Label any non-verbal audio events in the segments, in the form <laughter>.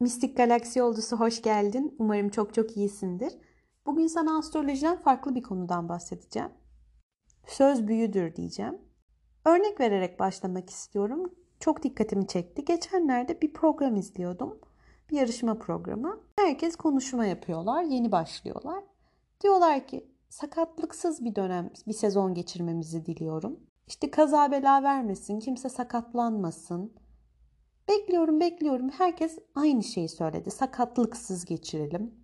Mistik Galaksi Yolcusu hoş geldin. Umarım çok çok iyisindir. Bugün sana astrolojiden farklı bir konudan bahsedeceğim. Söz büyüdür diyeceğim. Örnek vererek başlamak istiyorum. Çok dikkatimi çekti. Geçenlerde bir program izliyordum. Bir yarışma programı. Herkes konuşma yapıyorlar. Yeni başlıyorlar. Diyorlar ki sakatlıksız bir dönem, bir sezon geçirmemizi diliyorum. İşte kaza bela vermesin, kimse sakatlanmasın Bekliyorum bekliyorum. Herkes aynı şeyi söyledi. Sakatlıksız geçirelim.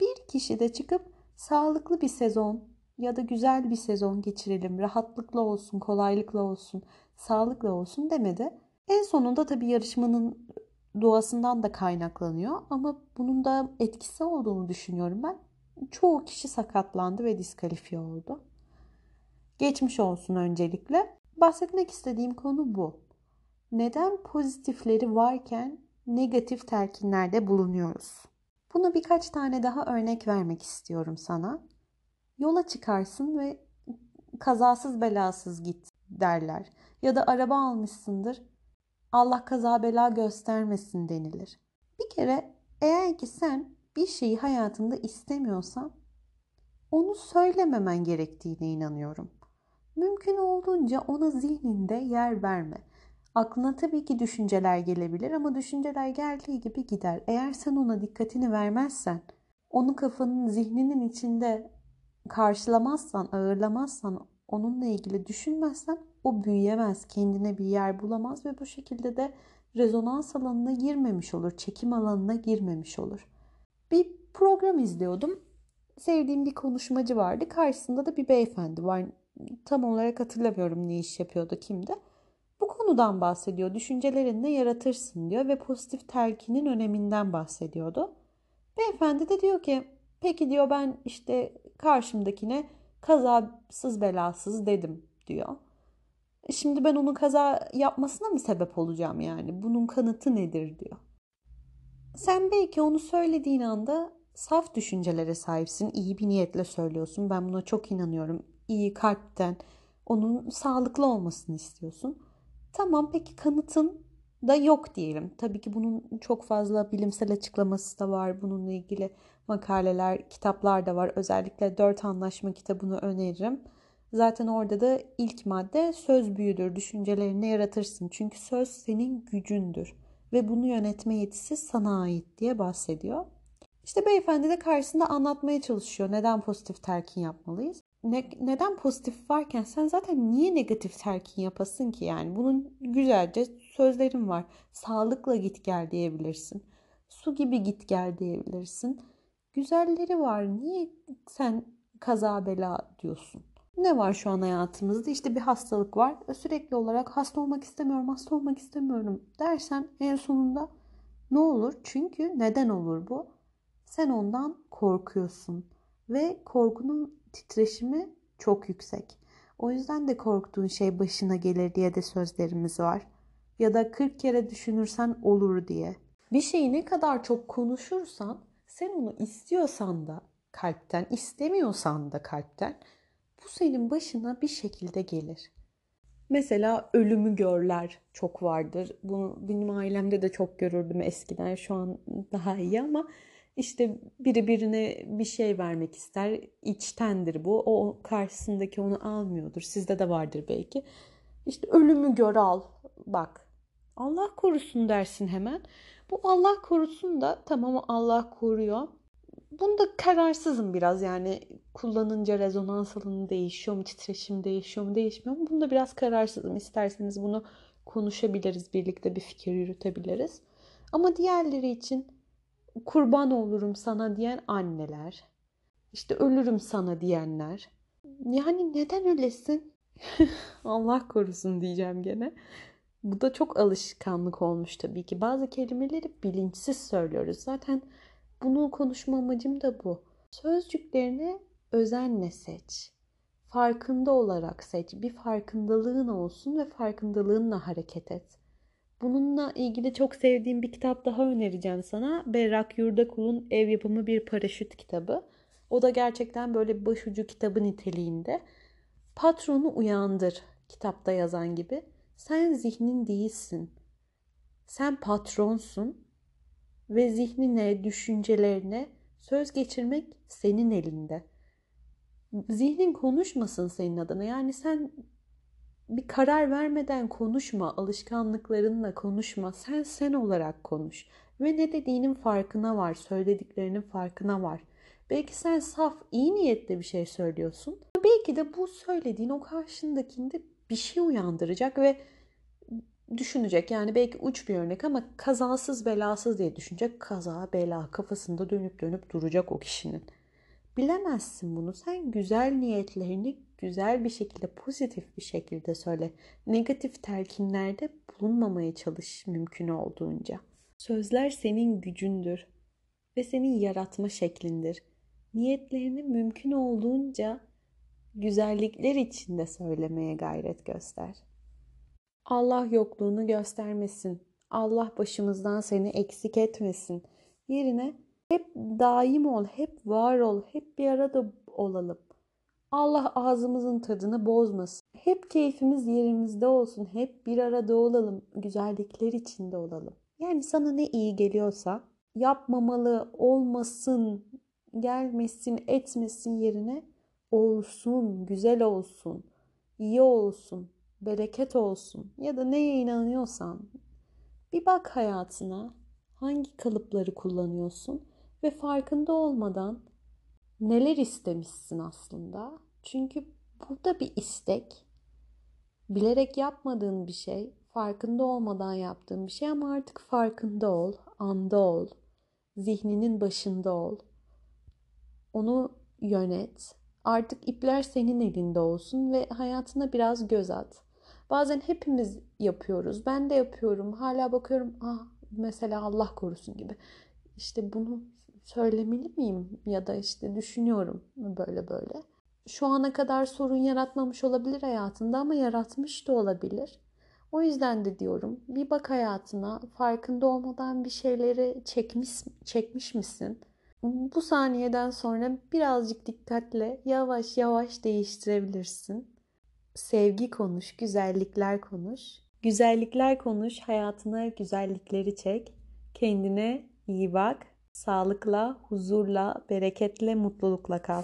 Bir kişi de çıkıp sağlıklı bir sezon ya da güzel bir sezon geçirelim. Rahatlıkla olsun, kolaylıkla olsun, sağlıkla olsun demedi. En sonunda tabii yarışmanın doğasından da kaynaklanıyor ama bunun da etkisi olduğunu düşünüyorum ben. Çoğu kişi sakatlandı ve diskalifiye oldu. Geçmiş olsun öncelikle. Bahsetmek istediğim konu bu neden pozitifleri varken negatif telkinlerde bulunuyoruz? Buna birkaç tane daha örnek vermek istiyorum sana. Yola çıkarsın ve kazasız belasız git derler. Ya da araba almışsındır. Allah kaza bela göstermesin denilir. Bir kere eğer ki sen bir şeyi hayatında istemiyorsan onu söylememen gerektiğine inanıyorum. Mümkün olduğunca ona zihninde yer verme. Aklına tabii ki düşünceler gelebilir ama düşünceler geldiği gibi gider. Eğer sen ona dikkatini vermezsen, onu kafanın, zihninin içinde karşılamazsan, ağırlamazsan, onunla ilgili düşünmezsen o büyüyemez, kendine bir yer bulamaz ve bu şekilde de rezonans alanına girmemiş olur, çekim alanına girmemiş olur. Bir program izliyordum. Sevdiğim bir konuşmacı vardı. Karşısında da bir beyefendi var. Tam olarak hatırlamıyorum ne iş yapıyordu, kimdi konudan bahsediyor. Düşüncelerinle yaratırsın diyor ve pozitif telkinin öneminden bahsediyordu. Beyefendi de diyor ki peki diyor ben işte karşımdakine kazasız belasız dedim diyor. E şimdi ben onun kaza yapmasına mı sebep olacağım yani? Bunun kanıtı nedir diyor. Sen belki onu söylediğin anda saf düşüncelere sahipsin. iyi bir niyetle söylüyorsun. Ben buna çok inanıyorum. İyi kalpten onun sağlıklı olmasını istiyorsun. Tamam peki kanıtın da yok diyelim. Tabii ki bunun çok fazla bilimsel açıklaması da var. Bununla ilgili makaleler, kitaplar da var. Özellikle dört anlaşma kitabını öneririm. Zaten orada da ilk madde söz büyüdür, düşüncelerini yaratırsın. Çünkü söz senin gücündür ve bunu yönetme yetisi sana ait diye bahsediyor. İşte beyefendi de karşısında anlatmaya çalışıyor neden pozitif telkin yapmalıyız ne, neden pozitif varken sen zaten niye negatif telkin yapasın ki yani? Bunun güzelce sözlerin var. Sağlıkla git gel diyebilirsin. Su gibi git gel diyebilirsin. Güzelleri var. Niye sen kaza bela diyorsun? Ne var şu an hayatımızda? İşte bir hastalık var. Sürekli olarak hasta olmak istemiyorum, hasta olmak istemiyorum dersen en sonunda ne olur? Çünkü neden olur bu? Sen ondan korkuyorsun ve korkunun titreşimi çok yüksek. O yüzden de korktuğun şey başına gelir diye de sözlerimiz var. Ya da 40 kere düşünürsen olur diye. Bir şeyi ne kadar çok konuşursan sen onu istiyorsan da kalpten, istemiyorsan da kalpten bu senin başına bir şekilde gelir. Mesela ölümü görler çok vardır. Bunu benim ailemde de çok görürdüm eskiden. Şu an daha iyi ama işte biri birine bir şey vermek ister. İçtendir bu. O karşısındaki onu almıyordur. Sizde de vardır belki. İşte ölümü gör al. Bak. Allah korusun dersin hemen. Bu Allah korusun da tamam Allah koruyor. Bunda kararsızım biraz yani kullanınca rezonans alanı değişiyor mu, titreşim değişiyor mu, değişmiyor mu? Bunda biraz kararsızım. İsterseniz bunu konuşabiliriz, birlikte bir fikir yürütebiliriz. Ama diğerleri için kurban olurum sana diyen anneler, işte ölürüm sana diyenler. Yani neden öylesin? <laughs> Allah korusun diyeceğim gene. Bu da çok alışkanlık olmuş tabii ki. Bazı kelimeleri bilinçsiz söylüyoruz. Zaten bunu konuşma amacım da bu. Sözcüklerini özenle seç. Farkında olarak seç. Bir farkındalığın olsun ve farkındalığınla hareket et. Bununla ilgili çok sevdiğim bir kitap daha önereceğim sana. Berrak Yurdakul'un ev yapımı bir paraşüt kitabı. O da gerçekten böyle başucu kitabı niteliğinde. Patronu uyandır kitapta yazan gibi. Sen zihnin değilsin. Sen patronsun ve zihnine, düşüncelerine söz geçirmek senin elinde. Zihnin konuşmasın senin adına. Yani sen bir karar vermeden konuşma, alışkanlıklarınla konuşma. Sen sen olarak konuş ve ne dediğinin farkına var, söylediklerinin farkına var. Belki sen saf, iyi niyetli bir şey söylüyorsun. Belki de bu söylediğin o karşındakinde bir şey uyandıracak ve düşünecek. Yani belki uç bir örnek ama kazasız belasız diye düşünecek. Kaza, bela kafasında dönüp dönüp duracak o kişinin. Bilemezsin bunu. Sen güzel niyetlerini güzel bir şekilde, pozitif bir şekilde söyle. Negatif telkinlerde bulunmamaya çalış mümkün olduğunca. Sözler senin gücündür ve senin yaratma şeklindir. Niyetlerini mümkün olduğunca güzellikler içinde söylemeye gayret göster. Allah yokluğunu göstermesin. Allah başımızdan seni eksik etmesin. Yerine hep daim ol, hep var ol, hep bir arada olalım. Allah ağzımızın tadını bozmasın. Hep keyfimiz yerimizde olsun. Hep bir arada olalım. Güzellikler içinde olalım. Yani sana ne iyi geliyorsa yapmamalı, olmasın, gelmesin, etmesin yerine olsun, güzel olsun, iyi olsun, bereket olsun ya da neye inanıyorsan bir bak hayatına hangi kalıpları kullanıyorsun ve farkında olmadan neler istemişsin aslında. Çünkü burada bir istek, bilerek yapmadığın bir şey, farkında olmadan yaptığın bir şey ama artık farkında ol, anda ol, zihninin başında ol. Onu yönet. Artık ipler senin elinde olsun ve hayatına biraz göz at. Bazen hepimiz yapıyoruz. Ben de yapıyorum. Hala bakıyorum. Ah mesela Allah korusun gibi. İşte bunu söylemeli miyim? Ya da işte düşünüyorum böyle böyle. Şu ana kadar sorun yaratmamış olabilir hayatında ama yaratmış da olabilir. O yüzden de diyorum bir bak hayatına farkında olmadan bir şeyleri çekmiş, çekmiş misin? Bu saniyeden sonra birazcık dikkatle yavaş yavaş değiştirebilirsin. Sevgi konuş, güzellikler konuş. Güzellikler konuş, hayatına güzellikleri çek. Kendine iyi bak. Sağlıkla, huzurla, bereketle, mutlulukla kal.